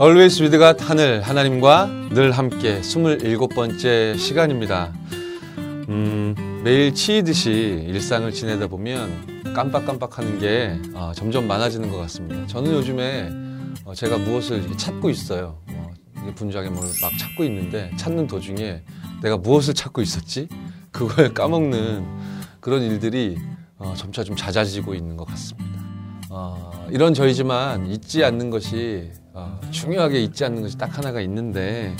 Always with God 하늘 하나님과 늘 함께 27번째 시간입니다. 음, 매일 치이듯이 일상을 지내다 보면 깜빡깜빡하는 게 어, 점점 많아지는 것 같습니다. 저는 요즘에 어, 제가 무엇을 찾고 있어요. 어, 분주하게 뭘 막 찾고 있는데 찾는 도중에 내가 무엇을 찾고 있었지? 그걸 까먹는 그런 일들이 어, 점차 좀 잦아지고 있는 것 같습니다. 어, 이런 저희지만 잊지 않는 것이 어, 중요하게 잊지 않는 것이 딱 하나가 있는데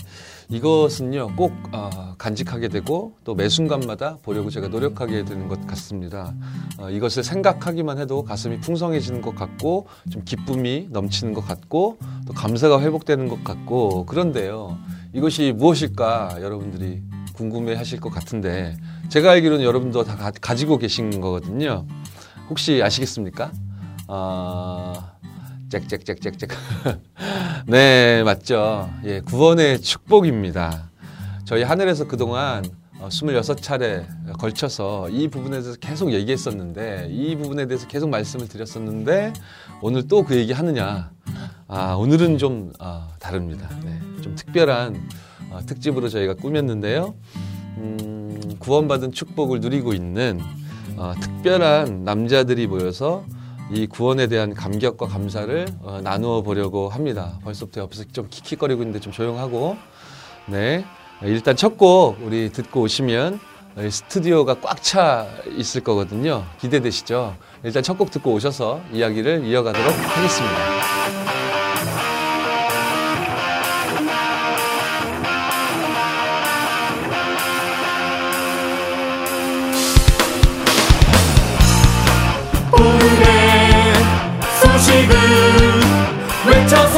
이것은요 꼭 어, 간직하게 되고 또 매 순간마다 보려고 제가 노력하게 되는 것 같습니다. 어, 이것을 생각하기만 해도 가슴이 풍성해지는 것 같고 좀 기쁨이 넘치는 것 같고 또 감사가 회복되는 것 같고 그런데요 이것이 무엇일까 여러분들이 궁금해하실 것 같은데 제가 알기로는 여러분도 다 가, 가지고 계신 거거든요. 혹시 아시겠습니까? 아 짹짹짹짹짹. 네, 맞죠. 예, 구원의 축복입니다. 저희 하늘에서 그동안 26차례 걸쳐서 이 부분에 대해서 계속 얘기했었는데, 이 부분에 대해서 계속 말씀을 드렸었는데, 오늘 또 그 얘기 하느냐. 아, 오늘은 좀 아, 다릅니다. 네, 좀 특별한 아, 특집으로 저희가 꾸몄는데요. 음, 구원받은 축복을 누리고 있는 어, 특별한 남자들이 모여서 이 구원에 대한 감격과 감사를 어, 나누어 보려고 합니다. 벌써부터 옆에서 좀 킥킥거리고 있는데 좀 조용하고. 네. 일단 첫 곡 우리 듣고 오시면 스튜디오가 꽉 차 있을 거거든요. 기대되시죠? 일단 첫 곡 듣고 오셔서 이야기를 이어가도록 하겠습니다. 지금 외쳐서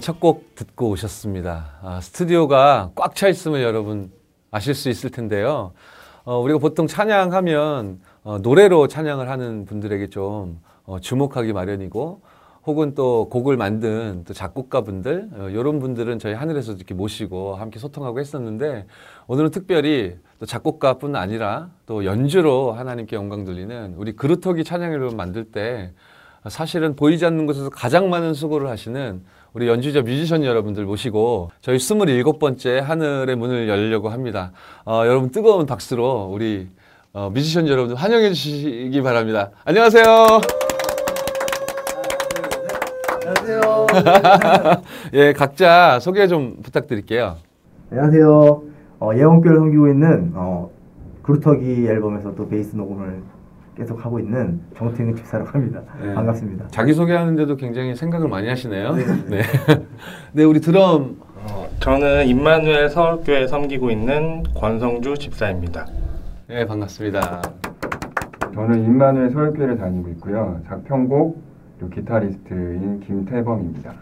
첫 곡 듣고 오셨습니다. 아, 스튜디오가 꽉 차 있음을 여러분 아실 수 있을 텐데요. 어, 우리가 보통 찬양하면 어, 노래로 찬양을 하는 분들에게 좀 어, 주목하기 마련이고 혹은 또 곡을 만든 또 작곡가분들 어, 이런 분들은 저희 하늘에서 이렇게 모시고 함께 소통하고 했었는데 오늘은 특별히 또 작곡가뿐 아니라 또 연주로 하나님께 영광 돌리는 우리 그루터기 찬양을 만들 때 사실은 보이지 않는 곳에서 가장 많은 수고를 하시는 우리 연주자 뮤지션 여러분들 모시고 저희 27번째 하늘의 문을 열려고 합니다. 어, 여러분 뜨거운 박수로 우리 어, 뮤지션 여러분들 환영해 주시기 바랍니다. 안녕하세요. 안녕하세요. 예, 각자 소개 좀 부탁드릴게요. 안녕하세요. 어, 예원교를 섬기고 있는 어, 그루터기 앨범에서 또 베이스 녹음을 계속 하고 있는 정태근 집사라고 합니다. 네. 반갑습니다. 자기 소개하는데도 굉장히 생각을 많이 하시네요. 네. 네, 우리 드럼 저는 임마누엘 서울교회 섬기고 있는 권성주 집사입니다. 네, 반갑습니다. 저는 임마누엘 서울교회를 다니고 있고요. 작편곡 그리고 기타리스트인 김태범입니다.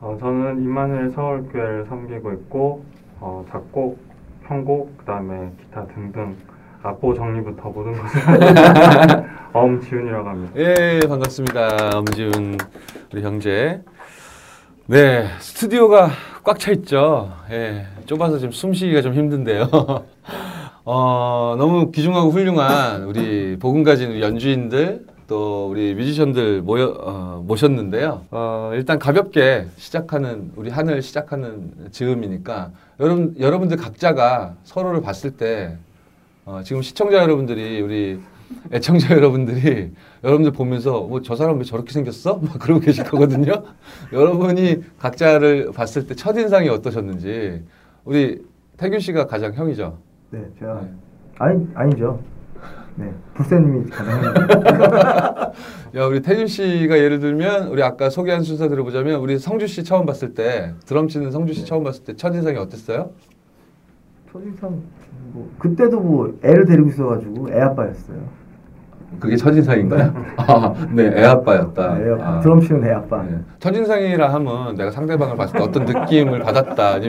어, 저는 임마누엘 서울교회를 섬기고 있고 어, 작곡, 편곡, 그다음에 기타 등등 악보 정리부터 모든 것을 엄지훈이라고 합니다. 예, 반갑습니다. 엄지훈 우리 형제. 네, 스튜디오가 꽉 차 있죠. 예, 좁아서 지금 숨쉬기가 좀 힘든데요. 어, 너무 귀중하고 훌륭한 우리 복음 가진 연주인들 또 우리 뮤지션들 모여 어, 모셨는데요. 어, 일단 가볍게 시작하는 우리 하늘 시작하는 즈음이니까 여러분 여러분들 각자가 서로를 봤을 때 어, 지금 시청자 여러분들이 우리 애청자 여러분들이 여러분들 보면서 뭐 저 사람 왜 저렇게 생겼어? 막 그러고 계실 거거든요. 여러분이 각자를 봤을 때 첫인상이 어떠셨는지 우리 태균 씨가 가장 형이죠. 네, 제가 네. 아니 아니죠. 네, 불세님이 가장 야 우리 태균 씨가 예를 들면 우리 아까 소개한 순서 들어보자면 우리 성주 씨 처음 봤을 때 드럼 치는 성주 씨 처음 봤을 때 첫인상이 어땠어요? 첫인상 뭐 그때도 뭐 애를 데리고 있어가지고 애 아빠였어요. 그게 첫인상인가요? 아, 네, 애 아빠였다. 애 아빠. 아. 드럼 치는 애 아빠. 네. 첫인상이라 하면 내가 상대방을 봤을 때 어떤 느낌을 받았다.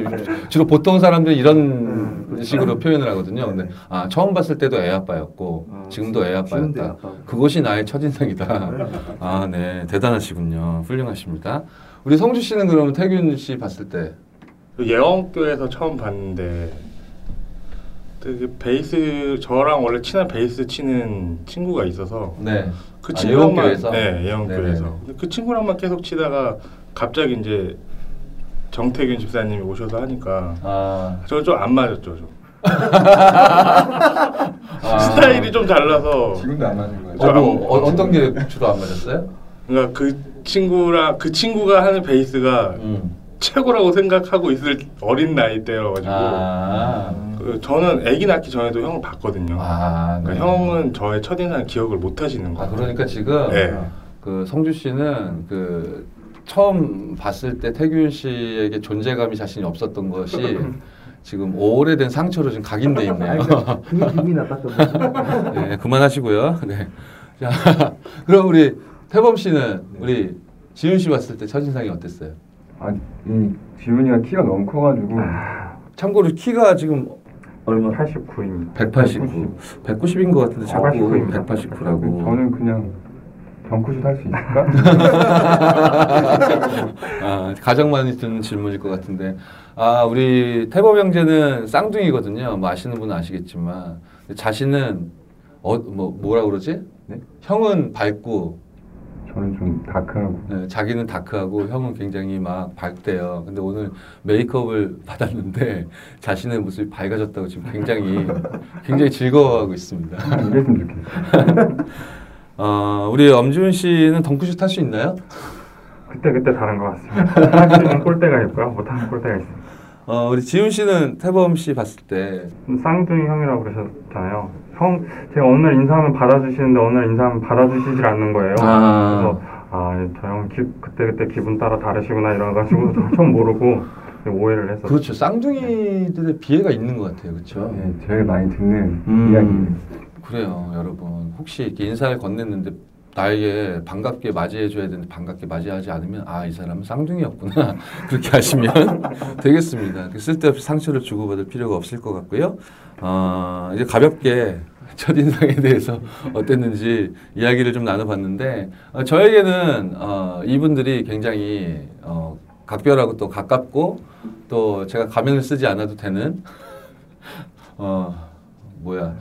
주로 보통 사람들이 이런 식으로 표현을 하거든요. 근데 아, 처음 봤을 때도 애 아빠였고 아, 지금도 애 지금도 애 아빠였다. 아빠고. 그것이 나의 첫인상이다. 아, 네. 대단하시군요. 훌륭하십니다. 우리 성주 씨는 그러면 태균 씨 봤을 때그 예원교회에서 처음 봤는데 그 베이스 저랑 원래 친한 베이스 치는 친구가 있어서 네. 그 아, 친구랑만 예원교회에서? 네 예원교회에서. 근데 그 친구랑만 계속 치다가 갑자기 이제 정태균 집사님이 오셔서 하니까 아, 저는 좀안 맞았죠 좀 아. 스타일이 좀 달라서 지금도 안 맞는 거예요. 어, 뭐, 어, 어떤 게 주로 안 맞았어요? 그러니까 그 친구랑 그 친구가 하는 베이스가 음. 최고라고 생각하고 있을 어린 나이 때여가지고 아. 그 저는 아기 낳기 전에도 형을 봤거든요. 아, 네. 그러니까 형은 저의 첫인상 기억을 못 하시는 아, 거예요. 그러니까 지금 네. 그 성주 씨는 그 처음 봤을 때 태균 씨에게 존재감이 자신이 없었던 것이 지금 오래된 상처로 지금 각인돼 있네요. 그러니까 기분이 나빴던 거죠. 네, 그만하시고요. 네. 자, 그럼 우리 태범 씨는 우리 지윤 씨 봤을 때 첫인상이 어땠어요? 아, 이 지훈이가 키가 너무 커가지고 참고로 키가 지금 얼마? 89입니다. 189. 190 인 것 같은데 자꾸 189입니다. 189라고. 저는 그냥 덩크슛 할 수 있을까? 아, 가장 많이 듣는 질문일 것 같은데. 아, 우리 태범 형제는 쌍둥이거든요. 뭐 아시는 분은 아시겠지만. 자신은, 어, 뭐, 뭐라 그러지? 네? 형은 밝고, 저는 좀 다크하고 네, 자기는 다크하고, 형은 굉장히 막 밝대요. 근데 오늘 메이크업을 받았는데, 자신의 모습이 밝아졌다고 지금 굉장히, 굉장히 즐거워하고 있습니다. 이랬으면 좋겠어요. 어, 우리 엄지훈 씨는 덩크슛 할 수 있나요? 그때 그때 다른 것 같습니다. 할 수 있는 꼴대가 있고요, 못하는 꼴대가 있습니다. 어, 우리 지훈 씨는 태범 씨 봤을 때, 쌍둥이 형이라고 그러셨잖아요. 형, 제가 어느 날 인사하면 받아주시는데 어느 날 인사하면 받아주시질 않는 거예요. 아. 그래서 아, 저 기, 그때 그때 기분 따라 다르시구나 이래가지고 처음 모르고 오해를 했었어요. 그렇죠. 쌍둥이들의 비애가 있는 것 같아요. 그렇죠? 네, 제일 많이 듣는 음. 이야기. 그래요, 여러분. 혹시 이렇게 인사를 건넸는데 나에게 반갑게 맞이해줘야 되는데 반갑게 맞이하지 않으면 아 이 사람은 쌍둥이였구나 그렇게 하시면 되겠습니다. 그 쓸데없이 상처를 주고받을 필요가 없을 것 같고요. 어, 이제 가볍게 첫 인상에 대해서 어땠는지 이야기를 좀 나눠봤는데 어, 저에게는 어, 이분들이 굉장히 어, 각별하고 또 가깝고 또 제가 가면을 쓰지 않아도 되는 어 뭐야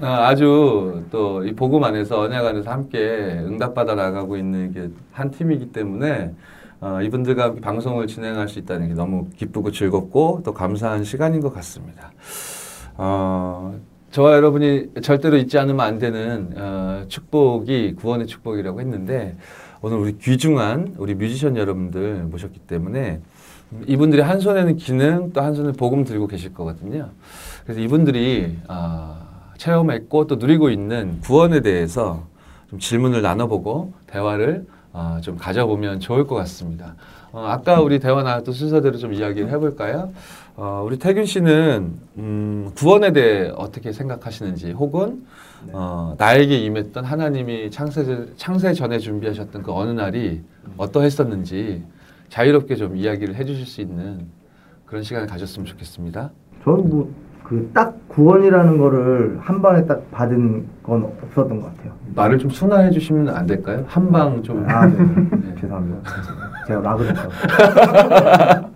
아, 아주 또 이 복음 안에서 언약 안에서 함께 응답받아 나가고 있는 게한 팀이기 때문에 어, 이분들과 방송을 진행할 수 있다는 게 너무 기쁘고 즐겁고 또 감사한 시간인 것 같습니다. 어, 저와 여러분이 절대로 잊지 않으면 안 되는 어, 축복이 구원의 축복이라고 했는데 오늘 우리 귀중한 우리 뮤지션 여러분들 모셨기 때문에 이분들이 한 손에는 기능 또 한 손에 복음 들고 계실 거거든요. 그래서 이분들이 아, 체험했고 또 누리고 있는 구원에 대해서 좀 질문을 나눠보고 대화를 어, 좀 가져보면 좋을 것 같습니다. 어, 아까 우리 대화 나왔던 순서대로 좀 이야기를 해볼까요? 어, 우리 태균 씨는 음, 구원에 대해 어떻게 생각하시는지 혹은 어, 나에게 임했던 하나님이 창세, 창세 전에 준비하셨던 그 어느 날이 어떠했었는지 자유롭게 좀 이야기를 해주실 수 있는 그런 시간을 가졌으면 좋겠습니다. 저는 뭐 그 딱 구원이라는 거를 한 번에 딱 받은 건 없었던 것 같아요. 말을 좀 순화해 주시면 안 될까요? 한 방 좀. 아, 네. 네. 죄송합니다. 제가 락을 했다고.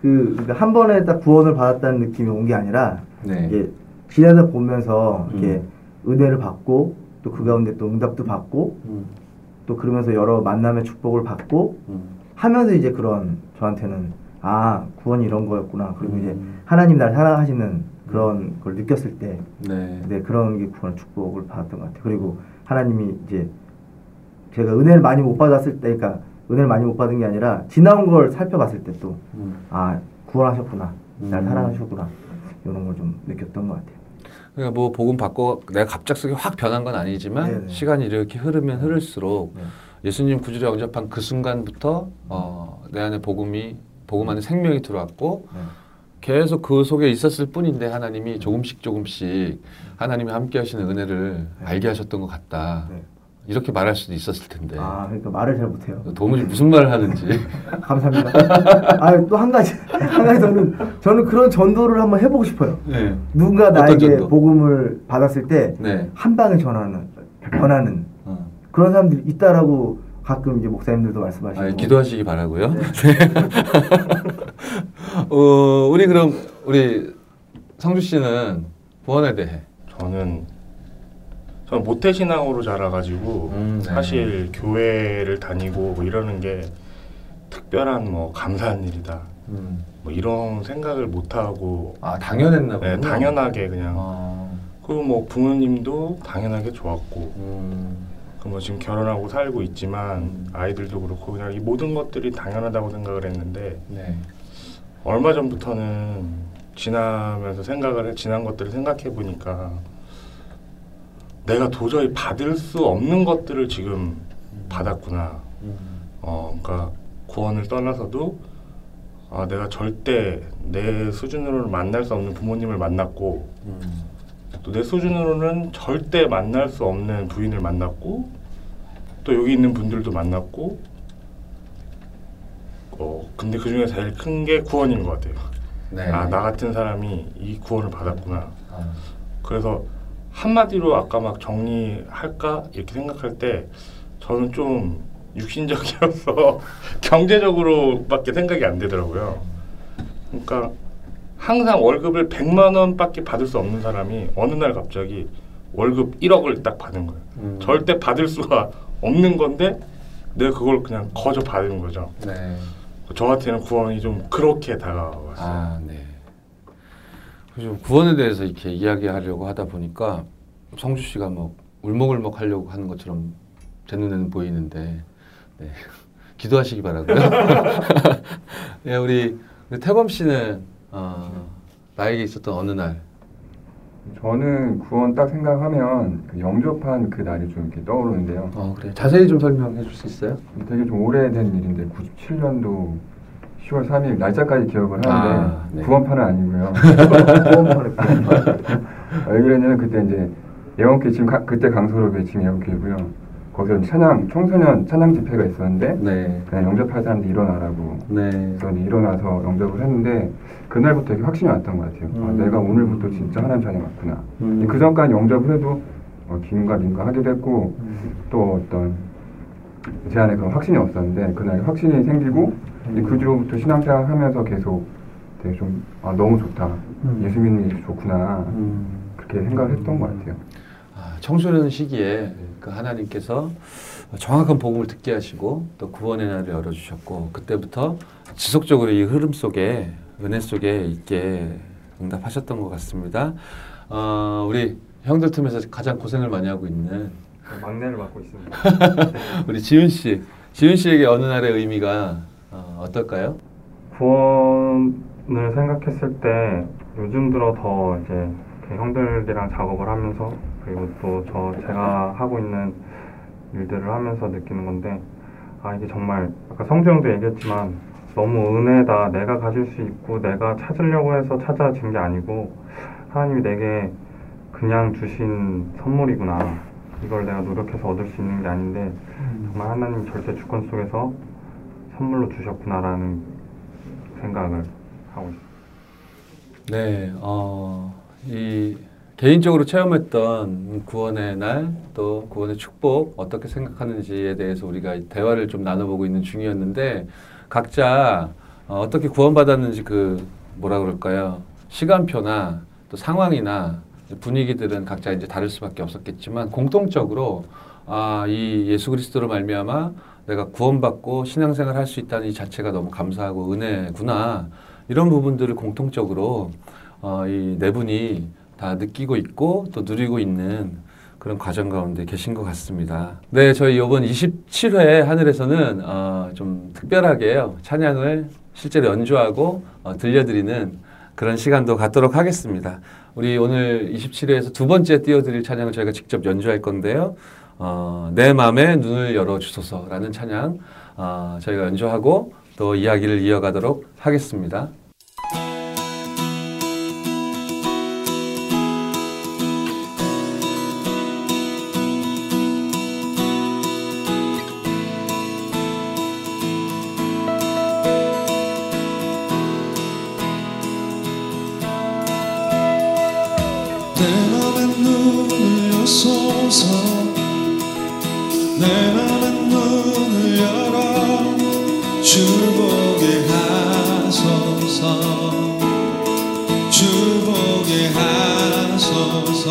그, 그러니까 한 번에 딱 구원을 받았다는 느낌이 온 게 아니라, 네. 이게 지내다 보면서 이렇게 음. 은혜를 받고, 또 그 가운데 또 응답도 받고, 음, 또 그러면서 여러 만남의 축복을 받고, 음, 하면서 이제 그런 저한테는, 아, 구원이 이런 거였구나. 그리고 이제 음. 하나님 날 사랑하시는 그런 걸 느꼈을 때, 네. 네, 그런 게 구원 축복을 받았던 것 같아요. 그리고 하나님이 이제 제가 은혜를 많이 못 받았을 때, 그러니까 은혜를 많이 못 받은 게 아니라 지나온 걸 살펴봤을 때 또, 음. 아, 구원하셨구나. 날 음. 사랑하셨구나. 이런 걸 좀 느꼈던 것 같아요. 그러니까 뭐 복음 받고 내가 갑작스럽게 확 변한 건 아니지만 네네. 시간이 이렇게 흐르면 흐를수록 네. 예수님 구주를 영접한 그 순간부터 어, 내 안에 복음이 복음 안에 생명이 들어왔고 네. 계속 그 속에 있었을 뿐인데 하나님이 조금씩 조금씩 하나님이 함께 하시는 은혜를 네. 알게 하셨던 것 같다. 네. 이렇게 말할 수도 있었을 텐데. 아, 그러니까 말을 잘 못해요. 도무지 무슨 말을 하는지. 감사합니다. 아, 또 한 가지, 한 가지 저는, 저는 그런 전도를 한번 해보고 싶어요. 네. 누군가 나에게 전도? 복음을 받았을 때, 네. 한 방에 전하는, 전하는 어. 그런 사람들이 있다라고 가끔 이제 목사님들도 말씀하시고. 아, 기도하시기 바라고요. 네. 어, 우리 그럼 우리 성주 씨는 구원에 대해 저는 저는 모태 신앙으로 자라가지고 음, 네. 사실 교회를 다니고 뭐 이러는 게 특별한 뭐 감사한 일이다 음. 뭐 이런 생각을 못 하고 아 당연했나 보요 네, 당연하게 그냥 아, 그리고 뭐 부모님도 당연하게 좋았고 음, 그 뭐 지금 결혼하고 살고 있지만 음. 아이들도 그렇고 그냥 이 모든 것들이 당연하다고 생각을 했는데 네. 얼마 전부터는 지나면서 생각을 해 지난 것들을 생각해 보니까 내가 도저히 받을 수 없는 것들을 지금 받았구나. 음, 어, 그러니까 구원을 떠나서도 아, 내가 절대 내 수준으로는 만날 수 없는 부모님을 만났고 음, 또 내 수준으로는 절대 만날 수 없는 부인을 만났고 또 여기 있는 분들도 만났고 어 근데 그 중에 제일 큰 게 구원인 것 같아요. 네. 아나 같은 사람이 이 구원을 받았구나. 아, 그래서 한마디로 아까 막 정리할까 이렇게 생각할 때 저는 좀 육신적이어서 경제적으로밖에 생각이 안 되더라고요. 그러니까 항상 월급을 100만 원밖에 받을 수 없는 사람이 어느 날 갑자기 월급 1억을 딱 받은 거예요. 음. 절대 받을 수가 없는 건데 내가 그걸 그냥 거저 받은 거죠. 네. 저한테는 구원이 좀 그렇게 다가왔어요. 아, 네. 구원에 대해서 이렇게 이야기하려고 하다 보니까 성주 씨가 뭐 울먹울먹 하려고 하는 것처럼 제 눈에는 보이는데 네. 기도하시기 바라고요. 네, 우리 우리 태범 씨는 어, 나에게 있었던 어느 날 저는 구원 딱 생각하면 그 영접한 그 날이 좀 이렇게 떠오르는데요. 어, 그래. 자세히 좀 설명해 줄 수 있어요? 되게 좀 오래된 일인데 97년도 10월 3일 날짜까지 기억을 하는데 아, 네. 구원판은 아니고요. 구원판을 왜 그랬냐면 그때 이제 예원교 지금 가- 그때 강서로에 지금 예원교고요. 거기서 찬양 청소년 찬양 집회가 있었는데 네. 그냥 영접할 사람들 일어나라고 네. 그래서 일어나서 영접을 했는데 그날부터 이렇게 확신이 왔던 것 같아요. 아, 음. 내가 오늘부터 진짜 하나님 자녀 맞구나. 음. 그 전까지 영접을 해도 어, 김과 민과 하기도 했고 음. 또 어떤 제 안에 그런 확신이 없었는데 그날 확신이 생기고 이제 그 뒤로부터 신앙생활 하면서 계속 되게 좀 아, 너무 좋다. 음. 예수 믿는 게 좋구나. 음. 그렇게 생각을 했던 것 같아요. 아, 청소년 시기에 그 하나님께서 정확한 복음을 듣게 하시고 또 구원의 날을 열어주셨고 그때부터 지속적으로 이 흐름 속에 은혜 속에 있게 응답하셨던 것 같습니다. 어, 우리 형들 틈에서 가장 고생을 많이 하고 있는 막내를 맡고 있습니다. 우리 지훈 씨, 지훈 씨에게 어느 날의 의미가 어, 어떨까요? 구원을 생각했을 때 요즘 들어 더 이제 그 형들이랑 작업을 하면서 그리고 또 저 제가 하고 있는 일들을 하면서 느끼는 건데 아 이게 정말 아까 성주 형도 얘기했지만 너무 은혜다. 내가 가질 수 있고 내가 찾으려고 해서 찾아진 게 아니고 하나님이 내게 그냥 주신 선물이구나. 이걸 내가 노력해서 얻을 수 있는 게 아닌데 정말 하나님 절대 주권 속에서 선물로 주셨구나라는 생각을 하고 있습니다. 네, 어, 이 개인적으로 체험했던 구원의 날, 또 구원의 축복 어떻게 생각하는지에 대해서 우리가 대화를 좀 나눠보고 있는 중이었는데 각자 어, 어떻게 구원받았는지 그 뭐라 그럴까요? 시간표나 또 상황이나 분위기들은 각자 이제 다를 수밖에 없었겠지만 공통적으로 아, 이 예수 그리스도로 말미암아 내가 구원받고 신앙생활 할 수 있다는 이 자체가 너무 감사하고 은혜구나 이런 부분들을 공통적으로 어, 이 네 분이 다 느끼고 있고 또 누리고 있는 그런 과정 가운데 계신 것 같습니다. 네, 저희 이번 27회 하늘에서는 어, 좀 특별하게요 찬양을 실제로 연주하고 어, 들려드리는 그런 시간도 갖도록 하겠습니다. 우리 오늘 27회에서 두 번째 띄워드릴 찬양을 저희가 직접 연주할 건데요. 어, 내 마음의 눈을 열어주소서라는 찬양 어, 저희가 연주하고 또 이야기를 이어가도록 하겠습니다. 여소서 내 맘의 눈을 열어 주 보게 하소서. 주 보게 하소서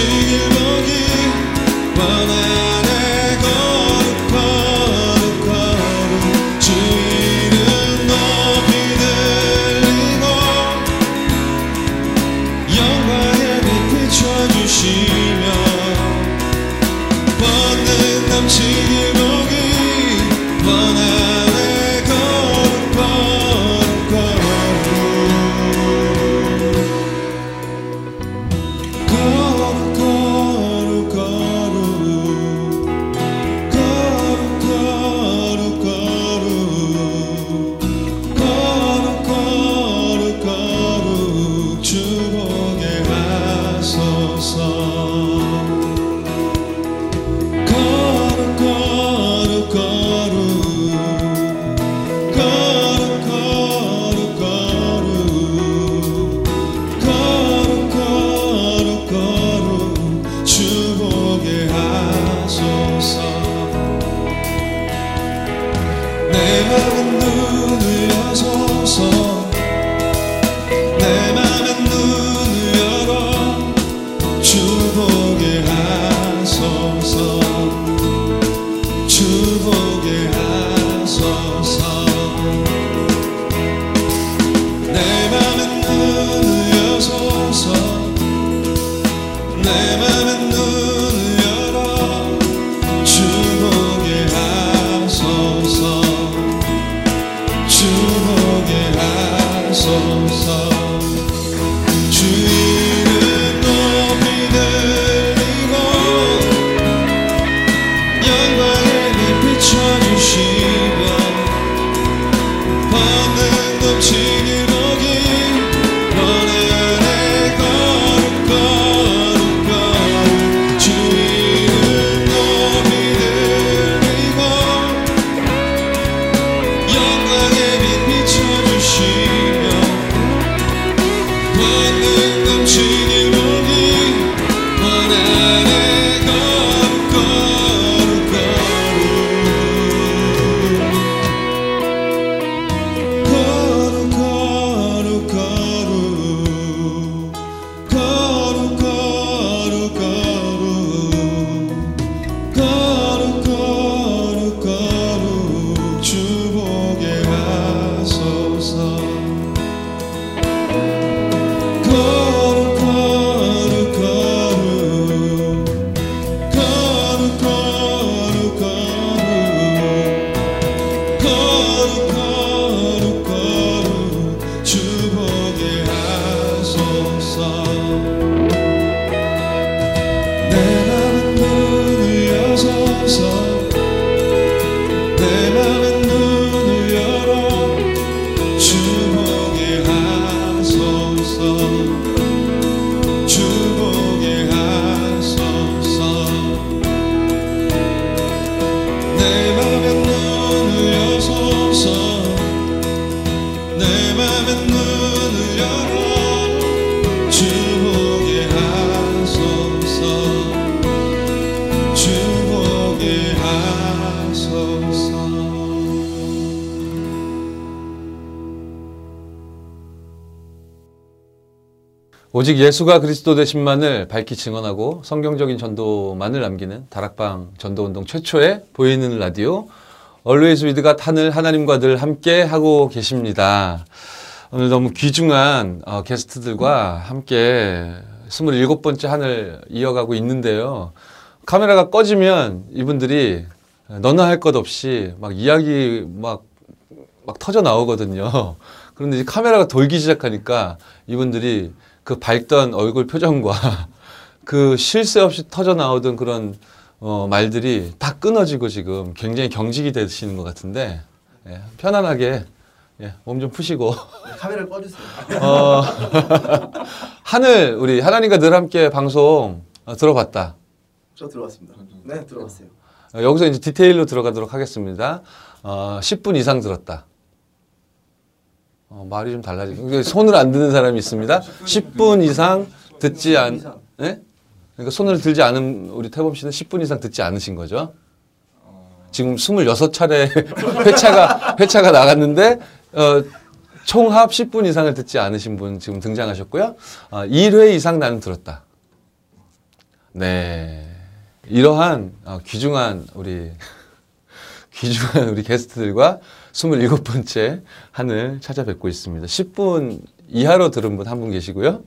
to 오직 예수가 그리스도 되신만을 밝히 증언하고 성경적인 전도만을 남기는 다락방 전도운동 최초의 보이는 라디오 with God 하늘 하나님과 늘 함께 하고 계십니다. 오늘 너무 귀중한 어, 게스트들과 함께 27번째 한을 이어가고 있는데요. 카메라가 꺼지면 이분들이 너나 할 것 없이 막 이야기 막, 막 터져 나오거든요. 그런데 이제 카메라가 돌기 시작하니까 이분들이 그 밝던 얼굴 표정과 그 쉴 새 없이 터져 나오던 그런 어, 말들이 다 끊어지고 지금 굉장히 경직이 되시는 것 같은데 예, 편안하게 예, 몸 좀 푸시고 카메라를 꺼주세요. 어, 하늘 우리 하나님과 늘 함께 방송 어, 들어봤다. 저 들어왔습니다. 네, 들어왔어요. 어, 여기서 이제 디테일로 들어가도록 하겠습니다. 어, 10분 이상 들었다. 어, 말이 좀 달라지고 이게 손을 안 드는 사람이 있습니다. 10분 이상 듣지 않. 예? 그러니까 손을 들지 않은 우리 태범 씨는 10분 이상 듣지 않으신 거죠? 지금 26차례 회차가 회차가 나갔는데 어, 총합 10분 이상을 듣지 않으신 분 지금 등장하셨고요. 어, 1회 이상 나는 들었다. 네. 이러한 어, 귀중한 우리 귀중한 우리 게스트들과 27번째 한을 찾아뵙고 있습니다. 10분 이하로 들은 분 한분 계시고요.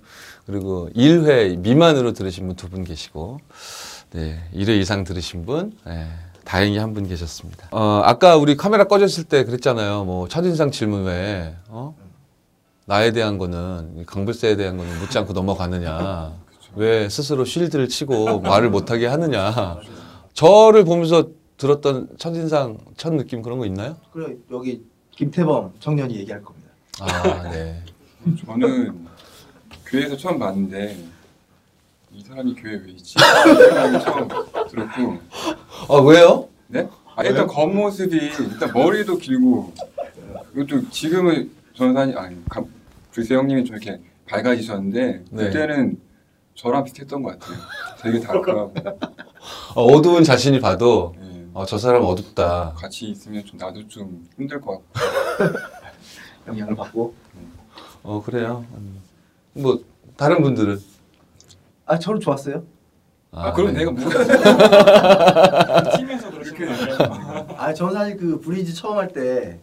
그리고 1회 미만으로 들으신 분두분 계시고, 네, 1회 이상 들으신 분, 네, 다행히 한 분 계셨습니다. 어, 아까 우리 카메라 꺼졌을 때 그랬잖아요. 뭐, 첫인상 질문 외에, 어? 나에 대한 거는, 강불세에 대한 거는 묻지 않고 넘어가느냐. 왜 스스로 쉴드를 치고 말을 못하게 하느냐. 저를 보면서 들었던 첫인상, 첫 느낌 그런 거 있나요? 그리고 여기 김태범 청년이 얘기할 겁니다. 아, 네. 저는 교회에서 처음 봤는데 이 사람이 교회 왜 있지? 처음 들었고 아, 왜요? 네? 아, 일단 겉모습이 일단 머리도 길고 이것도 지금은 저는 사실 아니 감- 불세 형님이 저렇게 밝아지셨는데 네. 그때는 저랑 비슷했던 것 같아요. 되게 다크하고 어, 어두운 자신이 봐도 예. 어, 저 사람 어둡다. 같이 있으면 좀 나도 좀 힘들 것 같고 영향을 받고. 어 그래요. 음. 뭐 다른 분들은 아, 저는 좋았어요. 아, 그럼 네. 내가 뭐가 팀에서 그렇게 아, 저는 사실 그 브리지 처음 할 때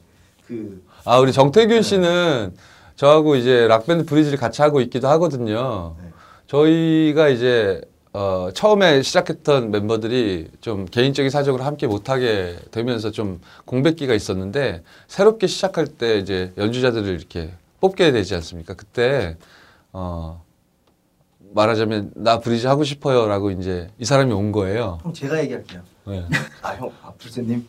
그 아 우리 정태균 씨는 저하고 이제 락밴드 브리지를 같이 하고 있기도 하거든요. 네. 저희가 이제 어, 처음에 시작했던 멤버들이 좀 개인적인 사정으로 함께 못하게 되면서 좀 공백기가 있었는데 새롭게 시작할 때 이제 연주자들을 이렇게 뽑게 되지 않습니까? 그때 어, 말하자면 나 브리지 하고 싶어요라고 이제 이 사람이 온 거예요. 형 제가 얘기할게요. 네. 아, 형, 아, 불세님.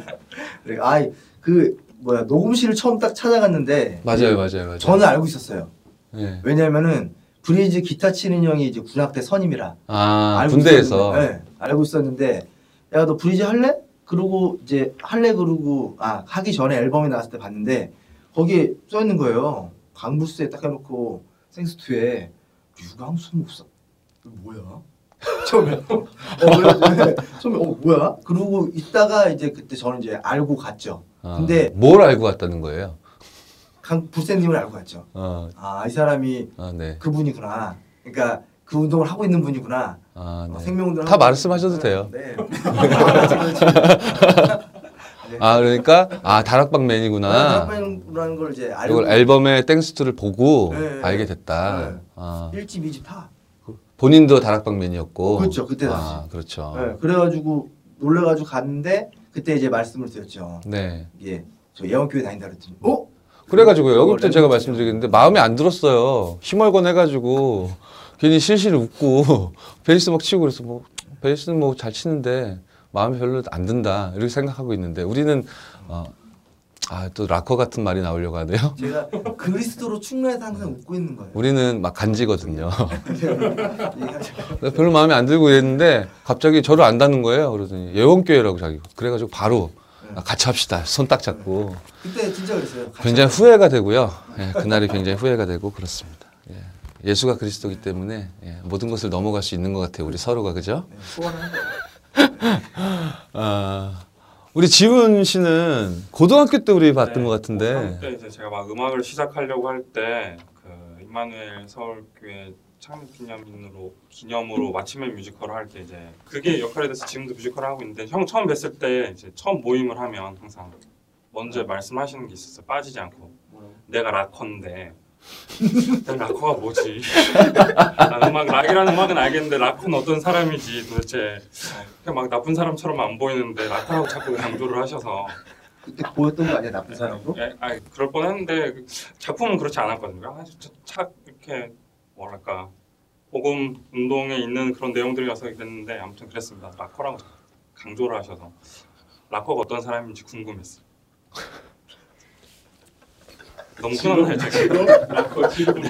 아, 그 뭐야 녹음실을 처음 딱 찾아갔는데 맞아요, 맞아요, 맞아요. 저는 알고 있었어요. 네. 왜냐면은 브리즈 기타 치는 형이 이제 군악대 선임이라 아 알고 군대에서 네, 알고 있었는데 야 너 브리즈 할래? 그러고 이제 할래 그러고 아 하기 전에 앨범이 나왔을 때 봤는데 거기에 써 있는 거예요. 강불스에 딱 해놓고 생스투에 유광수 목사 뭐야? 처음에 어 그래 처음에 어 뭐야? 그러고 있다가 이제 그때 저는 이제 알고 갔죠. 아, 근데 뭘 알고 갔다는 거예요? 강 불세님을 알고 갔죠. 어, 아 이 사람이 아, 네. 그분이구나. 그러니까 그 운동을 하고 있는 분이구나. 아, 어, 네. 생명운동 다 말씀하셔도 돼요. 네. 그렇지. 아, 그러니까 아 다락방 맨이구나. 다락방이라는 걸 이제 알고 이걸 앨범의 땡스투를 보고 네. 알게 됐다. 네. 아, 1집, 2집 다. 본인도 다락방 맨이었고. 그렇죠, 그때 아, 당시. 그렇죠. 네, 그래가지고 놀래가지고 갔는데 그때 이제 말씀을 드렸죠. 네. 이게 저 예원교회 다닌다 그랬더니 어? 그래가지고요. 그거 여기 때 제가 랩 말씀드리겠는데 마음에 안 들었어요. 힘얼건 해가지고 괜히 실실 웃고 베이스 막 치고 그래서 뭐 베이스는 뭐 잘 치는데 마음에 별로 안 든다 이렇게 생각하고 있는데 우리는 어, 아또 락커 같은 말이 나오려고 하네요. 제가 그리스도로 충만해서 항상 웃고 있는 거예요. 우리는 막 간지거든요. 얘기하죠. 별로 마음에 안 들고 이랬는데 갑자기 저를 안다는 거예요. 그러더니 예원교회라고 자기. 그래가지고 바로 아, 같이 합시다. 손 딱 잡고 그때 진짜 그랬어요. 굉장히 후회가 되고요. 예, 그날이 굉장히 후회가 되고 그렇습니다. 예. 예수가 그리스도기 때문에 예, 모든 것을 넘어갈 수 있는 것 같아요. 우리 서로가 그죠? 네. 아, 우리 지훈 씨는 고등학교 때 우리 봤던 것 같은데. 때 이제 제가 막 음악을 시작하려고 할 때 그 임마누엘 서울교회 창립 기념인으로 기념으로 마침의 뮤지컬을 할 때 이제 그게 역할에 대해서 지금도 뮤지컬을 하고 있는데 형 처음 뵀을 때 이제 처음 모임을 하면 항상 먼저 말씀하시는 게 있었어요. 빠지지 않고 내가 락커인데 내가 락커가 뭐지? 나 음악 락이라는 음악은 알겠는데 락커는 어떤 사람이지 도대체 그냥 막 나쁜 사람처럼 안 보이는데 락커라고 자꾸 강조를 하셔서 그때 보였던 거 아니야 나쁜 사람으로? 예, 아니 그럴 뻔했는데 그 작품은 그렇지 않았거든요. 차- 착 이렇게 뭐랄까 복음 운동에 있는 그런 내용들이어서 그랬는데 아무튼 그랬습니다. 락커라고 강조를 하셔서 락커가 어떤 사람인지 궁금했어요. 너무 락커 지금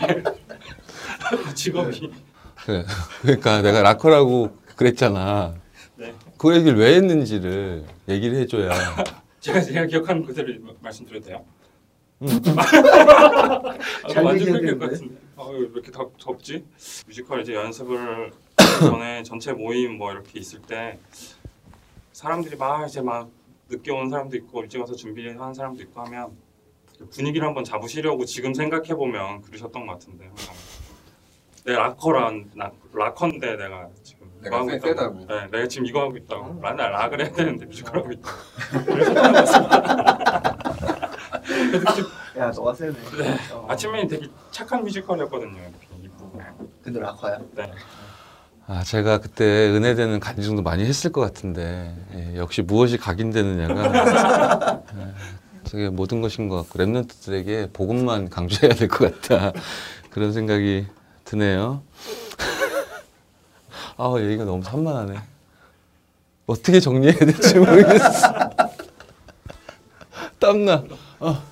직업이 그래. 그러니까 내가 락커라고 그랬잖아. 네. 그 얘기를 왜 했는지를 얘기를 해줘야. 제가 제가 기억하는 그대로 말씀드려도 돼요? 음. 아, 잘 완전 뺏길 것. 같은데. 아, 왜 이렇게 덥, 덥지? 뮤지컬 이제 연습을 전에 전체 모임 뭐 이렇게 있을 때 사람들이 막 이제 막 늦게 온 사람도 있고 일찍 와서 준비하는 사람도 있고 하면 분위기를 한번 잡으시려고 지금 생각해 보면 그러셨던 것 같은데 내 락커란 락, 락커인데 내가 지금 내가 하고 세- 있다고. 세다고. 네, 내가 지금 이거 하고 있다고 난 락을 해야 되는데 뮤지컬 하고 있다고 야 너가 세네. 어. 아침에 되게 착한 뮤지컬이었거든요 근데 락커야. 네. 아, 제가 그때 은혜되는 간증도 많이 했을 것 같은데 예, 역시 무엇이 각인되느냐가 예, 되게 모든 것인 것 같고 랩런트들에게 복음만 강조해야 될 것 같다 그런 생각이 드네요. 아, 얘기가 너무 산만하네. 어떻게 정리해야 될지 모르겠어. 땀나. 어.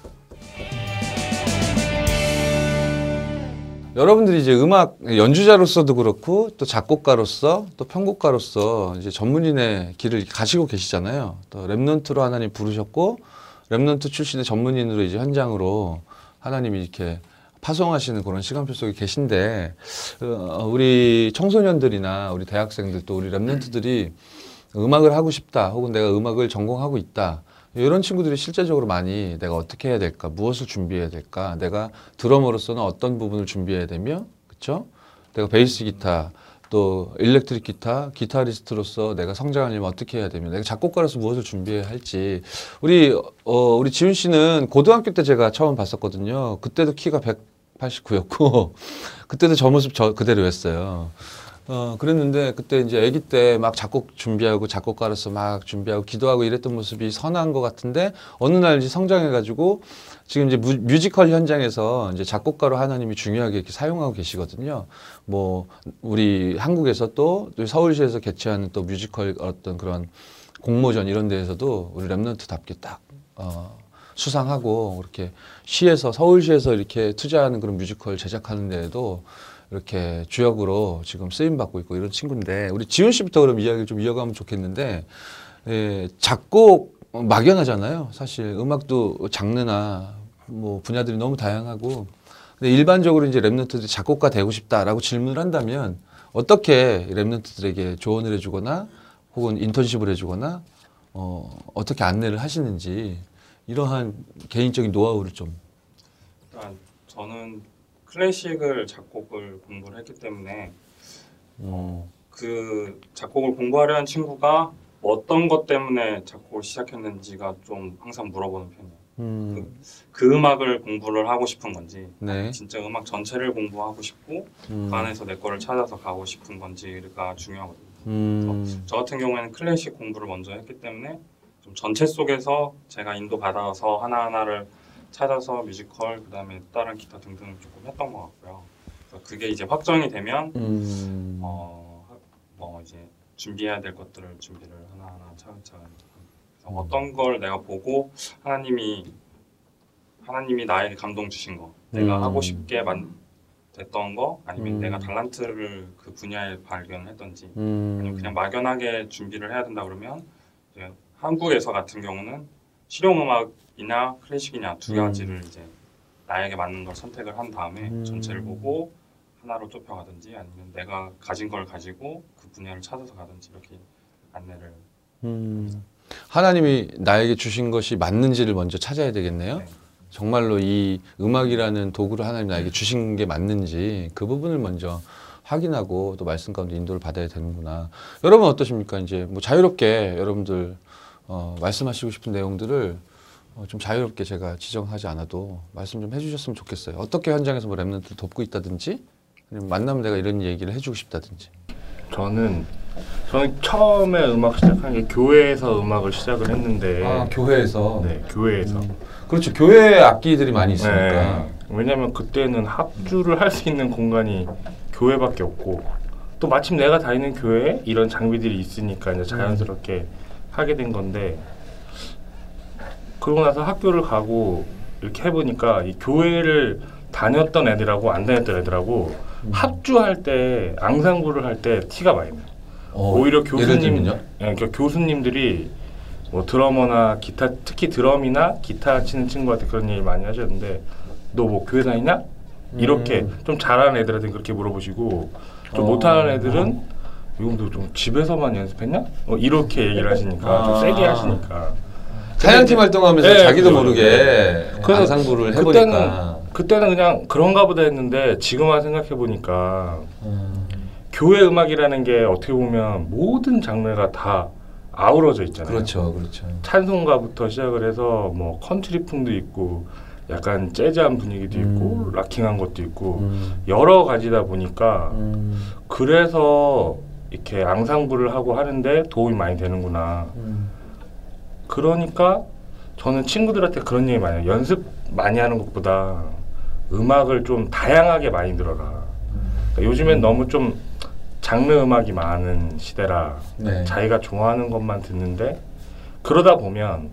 여러분들이 이제 음악 연주자로서도 그렇고 또 작곡가로서 또 편곡가로서 이제 전문인의 길을 가시고 계시잖아요. 또 랩넌트로 하나님 부르셨고 remnant 출신의 전문인으로 이제 현장으로 하나님이 이렇게 파송하시는 그런 시간표 속에 계신데 어, 우리 청소년들이나 우리 대학생들 또 우리 remnant들이 음악을 하고 싶다 혹은 내가 음악을 전공하고 있다 이런 친구들이 실제적으로 많이 내가 어떻게 해야 될까 무엇을 준비해야 될까 내가 드러머로서는 어떤 부분을 준비해야 되며 그렇죠 내가 베이스 기타 또 일렉트릭 기타 기타리스트로서 내가 성장하려면 어떻게 해야 되며 내가 작곡가로서 무엇을 준비해야 할지. 우리 어 우리 지훈 씨는 고등학교 때 제가 처음 봤었거든요. 그때도 키가 189였고 그때도 저 모습 저 그대로였어요 어, 그랬는데 그때 이제 아기 때 막 작곡 준비하고 작곡가로서 막 준비하고 기도하고 이랬던 모습이 선한 것 같은데 어느 날 이제 성장해가지고 지금 이제 뮤, 뮤지컬 현장에서 이제 작곡가로 하나님이 중요하게 이렇게 사용하고 계시거든요. 뭐 우리 한국에서 또 서울시에서 개최하는 또 뮤지컬 어떤 그런 공모전 이런 데에서도 우리 remnant답게 딱 어, 수상하고 그렇게 시에서 서울시에서 이렇게 투자하는 그런 뮤지컬 제작하는 데에도 이렇게 주역으로 지금 쓰임 받고 있고 이런 친구인데 우리 지훈 씨부터 그럼 이야기를 좀 이어가면 좋겠는데 예, 작곡 막연하잖아요. 사실 음악도 장르나 뭐 분야들이 너무 다양하고 근데 일반적으로 이제 remnant들이 작곡가 되고 싶다라고 질문을 한다면 어떻게 랩런트들에게 조언을 해주거나 혹은 인턴십을 해주거나 어, 어떻게 안내를 하시는지 이러한 개인적인 노하우를 좀 일단 저는 클래식을 작곡을 공부를 했기 때문에 어, 그 작곡을 공부하려는 친구가 어떤 것 때문에 작곡을 시작했는지가 좀 항상 물어보는 편이에요. 음, 그 음악을 공부를 하고 싶은 건지 네. 진짜 음악 전체를 공부하고 싶고 음, 그 안에서 내 거를 찾아서 가고 싶은 건지가 중요하거든요. 음, 저 같은 경우에는 클래식 공부를 먼저 했기 때문에 좀 전체 속에서 제가 인도 받아서 하나하나를 찾아서 뮤지컬 그다음에 다른 기타 등등 조금 했던 것 같고요. 그게 이제 확정이 되면 음, 어, 뭐 이제 준비해야 될 것들을 준비를 하나하나 차근차근 음. 어떤 걸 내가 보고 하나님이 하나님이 나에게 감동 주신 거 내가 음. 하고 싶게 만 됐던 거 아니면 음. 내가 달란트를 그 분야에 발견했던지 음, 아니면 그냥 막연하게 준비를 해야 된다 그러면 이제 한국에서 같은 경우는 실용음악이나 클래식이냐 두 음. 가지를 이제 나에게 맞는 걸 선택을 한 다음에 음. 전체를 보고 하나로 좁혀가든지 아니면 내가 가진 걸 가지고 그 분야를 찾아서 가든지 이렇게 안내를 음. 하나님이 나에게 주신 것이 맞는지를 먼저 찾아야 되겠네요. 네. 정말로 이 음악이라는 도구를 하나님 나에게 주신 게 맞는지 그 부분을 먼저 확인하고 또 말씀 가운데 인도를 받아야 되는구나. 여러분 어떠십니까? 이제 뭐 자유롭게 여러분들 어, 말씀하시고 싶은 내용들을 어, 좀 자유롭게 제가 지정하지 않아도 말씀 좀 해주셨으면 좋겠어요. 어떻게 현장에서 뭐 랩런트 돕고 있다든지 아니면 만나면 내가 이런 얘기를 해주고 싶다든지. 저는 저는 처음에 음악 시작한 게 교회에서 음악을 시작을 했는데 아 교회에서. 네 교회에서 그렇죠. 교회 악기들이 많이 있으니까. 네. 왜냐면 그때는 합주를 할 수 있는 공간이 교회밖에 없고 또 마침 내가 다니는 교회에 이런 장비들이 있으니까 이제 자연스럽게 하게 된 건데 그러고 나서 학교를 가고 이렇게 해보니까 이 교회를 다녔던 애들하고 안 다녔던 애들하고 합주할 때 앙상블을 할 때 티가 많이 나요. 어, 오히려 교수님? 예, 그러니까 교수님들이 뭐 드러머나 기타, 특히 드럼이나 기타 치는 친구한테 그런 얘기 많이 하셨는데 너 뭐 교회 다니냐? 이렇게 음. 좀 잘하는 애들한테 그렇게 물어보시고 좀 어. 못하는 애들은 이형도 좀 집에서만 연습했냐? 어, 이렇게 얘기를 하시니까 좀 아. 세게 하시니까 찬양팀 활동하면서 네, 자기도 그죠, 모르게 그래서 앙상블을 그때는 해보니까. 그때는 그냥 그런가 보다 했는데 지금 와 생각해 보니까 음. 교회 음악이라는 게 어떻게 보면 모든 장르가 다 아우러져 있잖아요. 그렇죠, 그렇죠. 찬송가부터 시작을 해서 뭐 컨트리풍도 있고 약간 재즈한 분위기도 있고 음. 락킹한 것도 있고 음. 여러 가지다 보니까 음. 그래서 이렇게 앙상블을 하고 하는데 도움이 많이 되는구나. 음. 그러니까 저는 친구들한테 그런 얘기 많이 해요. 연습 많이 하는 것보다 음악을 좀 다양하게 많이 들어라. 그러니까 요즘엔 너무 좀 장르 음악이 많은 시대라 네. 자기가 좋아하는 것만 듣는데 그러다 보면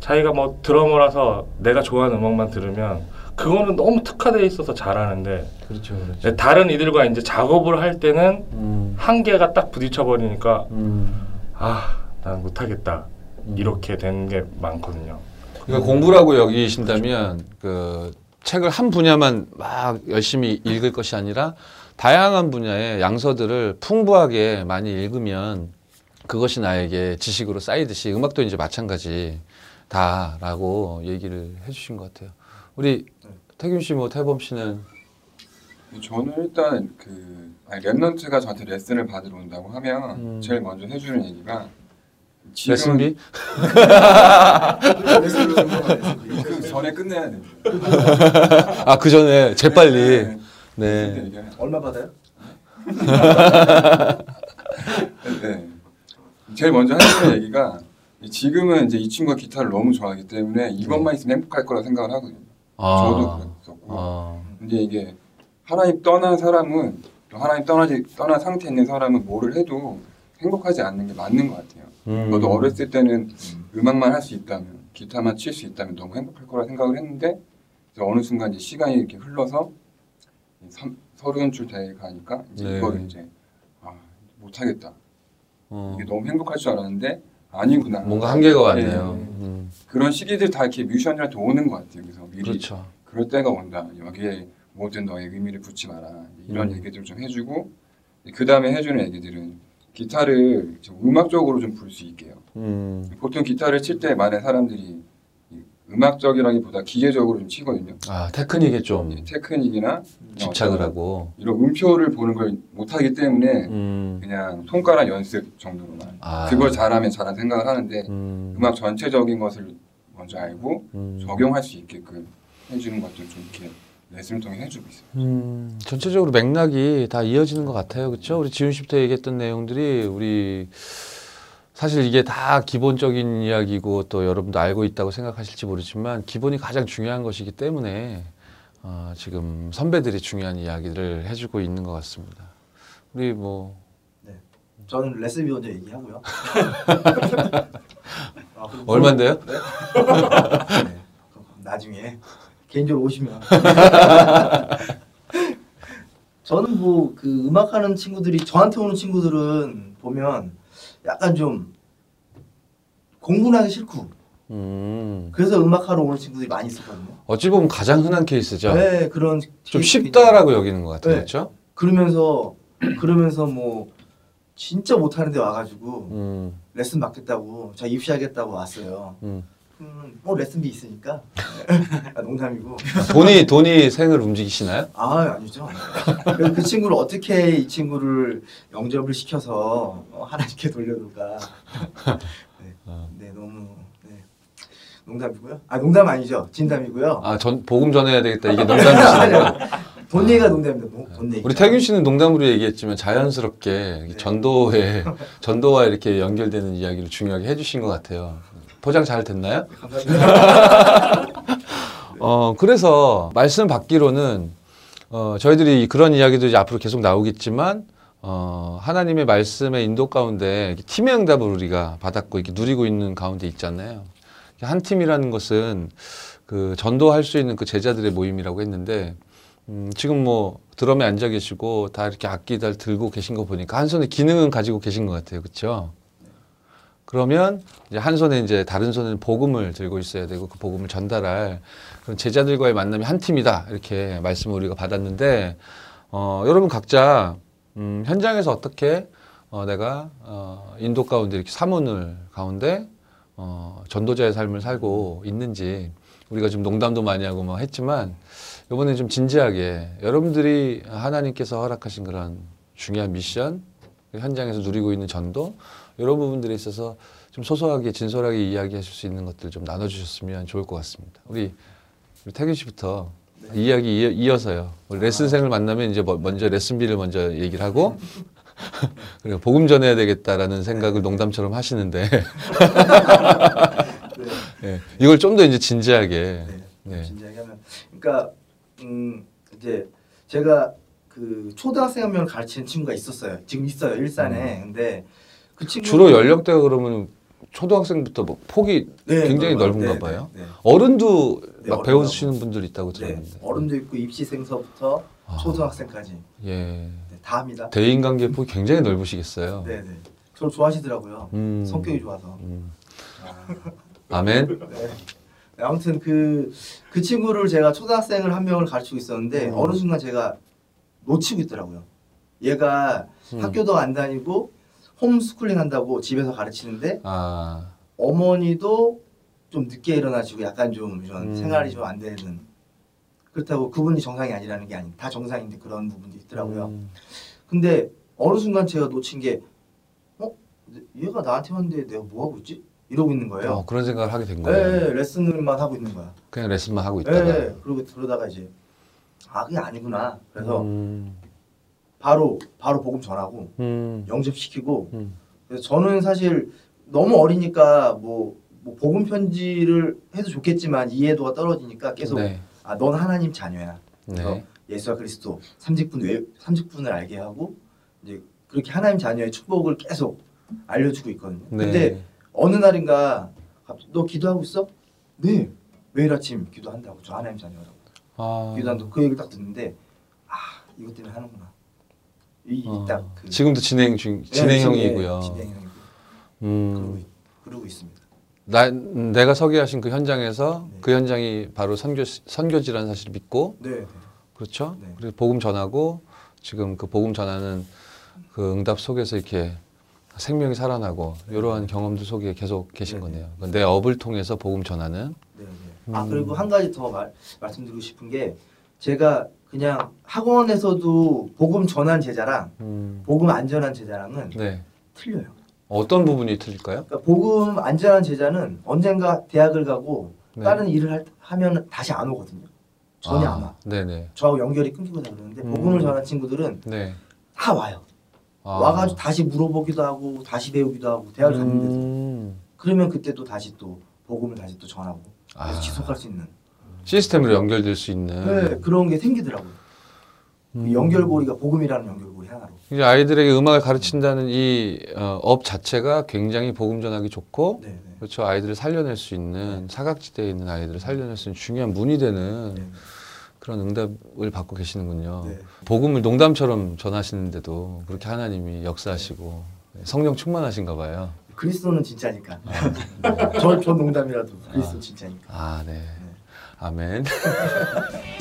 자기가 뭐 드러머라서 내가 좋아하는 음악만 들으면 그거는 너무 특화되어 있어서 잘하는데 그렇죠, 그렇죠. 다른 이들과 이제 작업을 할 때는 음. 한계가 딱 부딪혀 버리니까 음. 아, 난 못하겠다. 음. 이렇게 되는 게 많거든요. 그러니까 공부라고 여기신다면 그 책을 한 분야만 막 열심히 읽을 것이 아니라 다양한 분야의 양서들을 풍부하게 많이 읽으면 그것이 나에게 지식으로 쌓이듯이 음악도 이제 마찬가지다라고 얘기를 해주신 것 같아요. 우리 태균 씨, 뭐 태범 씨는 저는 일단 그 아니, 랩런트가 저한테 레슨을 받으러 온다고 하면 음. 제일 먼저 해주는 얘기가 해봐, 레슨비. 그 전에 끝내야 돼요. 아그 전에 재빨리 네. 네. 이게 얼마 받아요? 네. 제일 먼저 하는 얘기가 지금은 이제 이 친구가 기타를 너무 좋아하기 때문에 이것만 있으면 행복할 거라 생각을 하거든요. 저도 아, 그랬었고. 아, 근데 이게 하나님 떠난 사람은 또 하나님 떠나지 떠난 상태에 있는 사람은 뭐를 해도 행복하지 않는 게 맞는 것 같아요. 음. 저도 어렸을 때는 음악만 할 수 있다면 기타만 칠 수 있다면 너무 행복할 거라 생각을 했는데 어느 순간 이제 시간이 이렇게 흘러서 삼- 서른 줄 돼 가니까 이제 네. 이거를 이제 아 못하겠다. 어, 이게 너무 행복할 줄 알았는데 아니구나. 뭔가 한계가 왔네요. 네. 음, 그런 시기들 다 이렇게 뮤지션들한테 오는 것 같아요. 그래서 미리 그렇죠. 그럴 때가 온다. 여기에 모든 너의 의미를 붙지 마라. 이런 음. 얘기들 좀 해주고 그 다음에 해주는 얘기들은 기타를 좀 음악적으로 좀불수 있게요. 음, 보통 기타를 칠 때 많은 사람들이 이 음악적이라기보다 기계적으로 좀 치거든요. 아 테크닉에 좀 테크닉이나 집착을 하고. 이런 음표를 보는 걸 못하기 때문에 음, 그냥 손가락 연습 정도로만 아, 그걸 잘하면 잘한 생각을 하는데 음, 음악 전체적인 것을 먼저 알고 음, 적용할 수 있게끔 해주는 것들 좀 이렇게 레슨을 통해 해주고 있어요. 음, 전체적으로 맥락이 다 이어지는 것 같아요. 그렇죠? 우리 지훈 씨부터 얘기했던 내용들이 우리 사실 이게 다 기본적인 이야기고 또 여러분도 알고 있다고 생각하실지 모르지만 기본이 가장 중요한 것이기 때문에 어, 지금 선배들이 중요한 이야기를 해주고 있는 것 같습니다. 우리 뭐 저는 레슨비 먼저 얘기하고요. 아, 얼마인데요? 네? 네. 나중에 개인적으로 오시면. 저는 뭐 그 음악하는 친구들이 저한테 오는 친구들은 보면 약간 좀 공부는 하기 싫고 음, 그래서 음악하러 오는 친구들이 많이 있었거든요. 어찌 보면 가장 흔한 케이스죠. 네 그런 좀 쉽다라고 여기는 것 같아요. 네. 그렇죠? 그러면서 그러면서 뭐 진짜 못하는데 와가지고 음, 레슨 받겠다고 저 입시하겠다고 왔어요. 음. 음, 뭐 레슨비 있으니까 아, 농담이고 돈이 돈이 생을 움직이시나요? 아 아니죠 그 친구를 어떻게 이 친구를 영접을 시켜서 어, 하나님께 돌려둘까 네, 어. 네 너무 네. 농담이고요 아 농담 아니죠 진담이고요 아, 전 복음 전해야 되겠다. 이게 농담이시네요. 돈 얘기가 농담입니다 돈, 돈 얘기 우리 태균 씨는 농담으로 얘기했지만 자연스럽게 네. 전도에 전도와 이렇게 연결되는 이야기를 중요하게 해주신 것 같아요. 포장 잘 됐나요? 감사합니다 어 그래서 말씀 받기로는 어 저희들이 그런 이야기도 이제 앞으로 계속 나오겠지만 어 하나님의 말씀의 인도 가운데 팀의 응답을 우리가 받았고 이렇게 누리고 있는 가운데 있잖아요. 한 팀이라는 것은 그 전도할 수 있는 그 제자들의 모임이라고 했는데 음, 지금 뭐 드럼에 앉아 계시고 다 이렇게 악기들 들고 계신 거 보니까 한 손에 기능은 가지고 계신 것 같아요, 그렇죠? 그러면 이제 한 손에 이제 다른 손에는 복음을 들고 있어야 되고 그 복음을 전달할 그런 제자들과의 만남이 한 팀이다 이렇게 말씀을 우리가 받았는데 어, 여러분 각자 음, 현장에서 어떻게 어, 내가 어, 인도 가운데 이렇게 사문을 가운데 어, 전도자의 삶을 살고 있는지 우리가 좀 농담도 많이 하고 뭐 했지만 이번에 좀 진지하게 여러분들이 하나님께서 허락하신 그런 중요한 미션 현장에서 누리고 있는 전도 이런 부분들에 있어서 좀 소소하게 진솔하게 이야기하실 수 있는 것들 좀 나눠주셨으면 좋을 것 같습니다. 우리, 우리 태균 씨부터 이야기 이어, 이어 서요. 우리 레슨생을 만나면 이제 뭐- 먼저 레슨비를 먼저 얘기를 하고 그리고 복음 전해야 되겠다라는 생각을 농담처럼 하시는데 예, 이걸 좀 더 이제 진지하게 네. 네. 진지하게 하면 그러니까 음 이제 제가 그 초등학생 한 명을 가르치는 친구가 있었어요. 지금 있어요 일산에. 근데 그 친구 음. 주로 연령대가 그러면 초등학생부터 뭐 폭이 굉장히 넓은가 네, 봐요. 네, 네. 어른도 네, 막 배우시는 분들 있다고 네. 들었는데. 어른도 있고 입시생서부터 아. 초등학생까지 예. 네, 다 합니다. 대인관계 폭이 굉장히 넓으시겠어요. 네, 네. 저를 좋아하시더라고요. 음. 성격이 좋아서. 음. 아멘. 네. 네, 아무튼 그, 그 친구를 제가 초등학생을 한 명을 가르치고 있었는데 음. 어느 순간 제가 놓치고 있더라고요. 얘가 음. 학교도 안 다니고 홈스쿨링 한다고 집에서 가르치는데 아, 어머니도 좀 늦게 일어나시고 약간 좀 이런 음. 생활이 좀 안 되는 그렇다고 그분이 정상이 아니라는 게 아닌 다 정상인데 그런 부분도 있더라고요. 음. 근데 어느 순간 제가 놓친 게 어? 얘가 나한테 왔는데 내가 뭐 하고 있지? 이러고 있는 거예요. 어, 그런 생각을 하게 된 네, 거예요. 레슨을만 하고 있는 거야. 그냥 레슨만 하고 네, 있다가. 그리고 그러다가 이제 아 그게 아니구나. 그래서 음, 바로 바로 복음 전하고 음, 영접시키고 음. 그래서 저는 사실 너무 어리니까 뭐, 뭐 복음 편지를 해도 좋겠지만 이해도가 떨어지니까 계속 네. 아넌 하나님 자녀야. 그래서 네. 예수와 그리스도 삼직분 외 삼직분을 알게 하고 이제 그렇게 하나님 자녀의 축복을 계속 알려주고 있거든요. 네. 근데 어느 날인가 너 기도하고 있어? 네. 매일 아침 기도한다고 저 하나님 자녀라고 아, 기도한다고 그 얘기를 딱 듣는데 아 이것 때문에 하는구나. 어, 이딱그 지금도 진행 중 진행형이고요. 진행형이고 그러고, 음, 있- 그러고 있습니다. 나 내가 서기하신 그 현장에서 네. 그 현장이 바로 선교 선교지라는 사실을 믿고 네. 네. 그렇죠. 네. 그리고 복음 전하고 지금 그 복음 전하는 그 응답 속에서 이렇게 생명이 살아나고 이러한 경험들 속에 계속 계신 네. 거네요. 그러니까 내 업을 통해서 복음 전하는. 네, 네. 아 음. 그리고 한 가지 더 말, 말씀드리고 싶은 게 제가 그냥 학원에서도 복음 전한 제자랑 음, 복음 안 전한 제자랑은 네. 틀려요. 어떤 부분이 틀릴까요? 그러니까 복음 안 전한 제자는 언젠가 대학을 가고 네. 다른 일을 할, 하면 다시 안 오거든요. 전혀 안 와. 네네. 저하고 연결이 끊기고 다 그러는데 음. 복음을 전한 친구들은 네. 다 와요. 아. 와가지고 다시 물어보기도 하고 다시 배우기도 하고 대학을 갔는데도 음, 그러면 그때 또 다시 또 복음을 다시 또 전하고 아. 지속할 수 있는 시스템으로 연결될 수 있는. 네, 그런 게 생기더라고요. 그 음. 연결고리가 복음이라는 연결고리 하나로. 이제 아이들에게 음악을 가르친다는 이 어, 업 자체가 굉장히 복음 전하기 좋고 네, 네. 그렇죠 아이들을 살려낼 수 있는 사각지대에 있는 아이들을 살려낼 수 있는 중요한 문이 되는 네. 그런 응답을 받고 계시는군요. 네. 복음을 농담처럼 전하시는데도 그렇게 하나님이 역사하시고 성령 충만하신가 봐요. 그리스도는 진짜니까. 저, 저 농담이라도 그리스도 진짜니까. 아, 네. 아멘.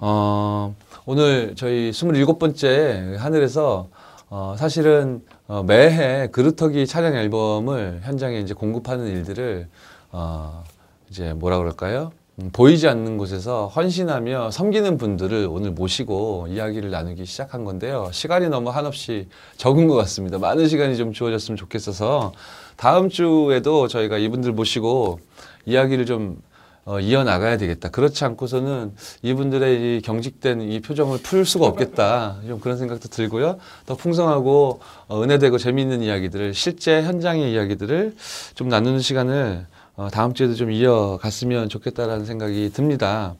어, 오늘 저희 27번째 하늘에서 어, 사실은 어, 매해 그루터기 찬양 앨범을 현장에 이제 공급하는 일들을 어, 이제 뭐라 그럴까요? 음, 보이지 않는 곳에서 헌신하며 섬기는 분들을 오늘 모시고 이야기를 나누기 시작한 건데요. 시간이 너무 한없이 적은 것 같습니다. 많은 시간이 좀 주어졌으면 좋겠어서 다음 주에도 저희가 이분들 모시고 이야기를 좀 어, 이어나가야 되겠다. 그렇지 않고서는 이분들의 이 경직된 이 표정을 풀 수가 없겠다. 좀 그런 생각도 들고요. 더 풍성하고 어, 은혜되고 재미있는 이야기들을 실제 현장의 이야기들을 좀 나누는 시간을 어, 다음 주에도 좀 이어갔으면 좋겠다라는 생각이 듭니다.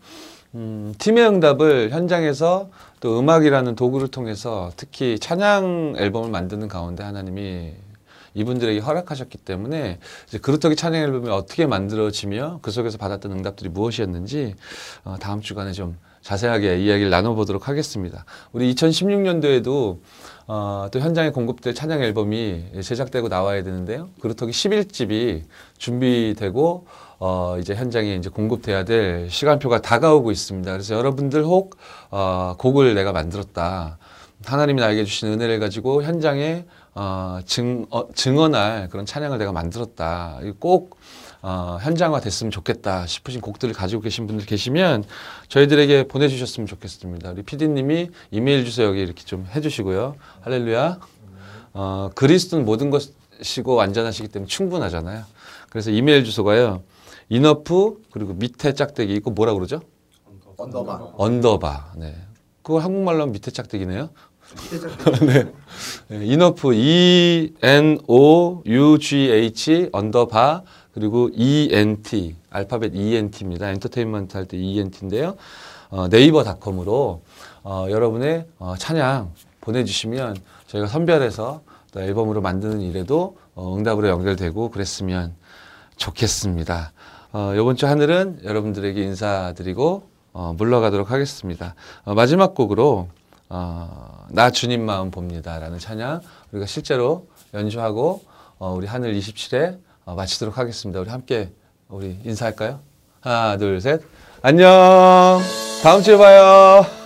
음, 팀의 응답을 현장에서 또 음악이라는 도구를 통해서 특히 찬양 앨범을 만드는 가운데 하나님이 이분들에게 허락하셨기 때문에 이제 그루터기 찬양 앨범이 어떻게 만들어지며 그 속에서 받았던 응답들이 무엇이었는지 어, 다음 주간에 좀 자세하게 이야기를 나눠보도록 하겠습니다. 우리 2016년도에도 어, 또 현장에 공급될 찬양 앨범이 제작되고 나와야 되는데요. 그루터기 11집이 준비되고 어, 이제 현장에 이제 공급돼야 될 시간표가 다가오고 있습니다. 그래서 여러분들 혹 어, 곡을 내가 만들었다. 하나님이 나에게 주신 은혜를 가지고 현장에 어, 증, 어, 증언할 그런 찬양을 내가 만들었다. 꼭 어, 현장화 됐으면 좋겠다 싶으신 곡들을 가지고 계신 분들 계시면 저희들에게 보내주셨으면 좋겠습니다. 우리 PD님이 이메일 주소 여기 이렇게 좀 해주시고요. 할렐루야. 어, 그리스도는 모든 것이고 완전하시기 때문에 충분하잖아요. 그래서 이메일 주소가요. enough 그리고 밑에 짝대기 있고 뭐라 그러죠? underbar. underbar. 네. 그거 한국말로 하면 밑에 짝대기네요. 네. 네, enough E N O U G H underbar 그리고 E N T 알파벳 E N T입니다. 엔터테인먼트 할 때 E N T인데요. 어, 네이버닷컴으로 어, 여러분의 어, 찬양 보내주시면 저희가 선별해서 또 앨범으로 만드는 일에도 어, 응답으로 연결되고 그랬으면 좋겠습니다. 어, 이번 주 하늘은 여러분들에게 인사드리고 어, 물러가도록 하겠습니다. 어, 마지막 곡으로 어, 나 주님 마음 봅니다라는 찬양 우리가 실제로 연주하고 어, 우리 하늘 27회 어, 마치도록 하겠습니다. 우리 함께 우리 인사할까요? 하나, 둘, 셋. 안녕. 다음 주에 봐요.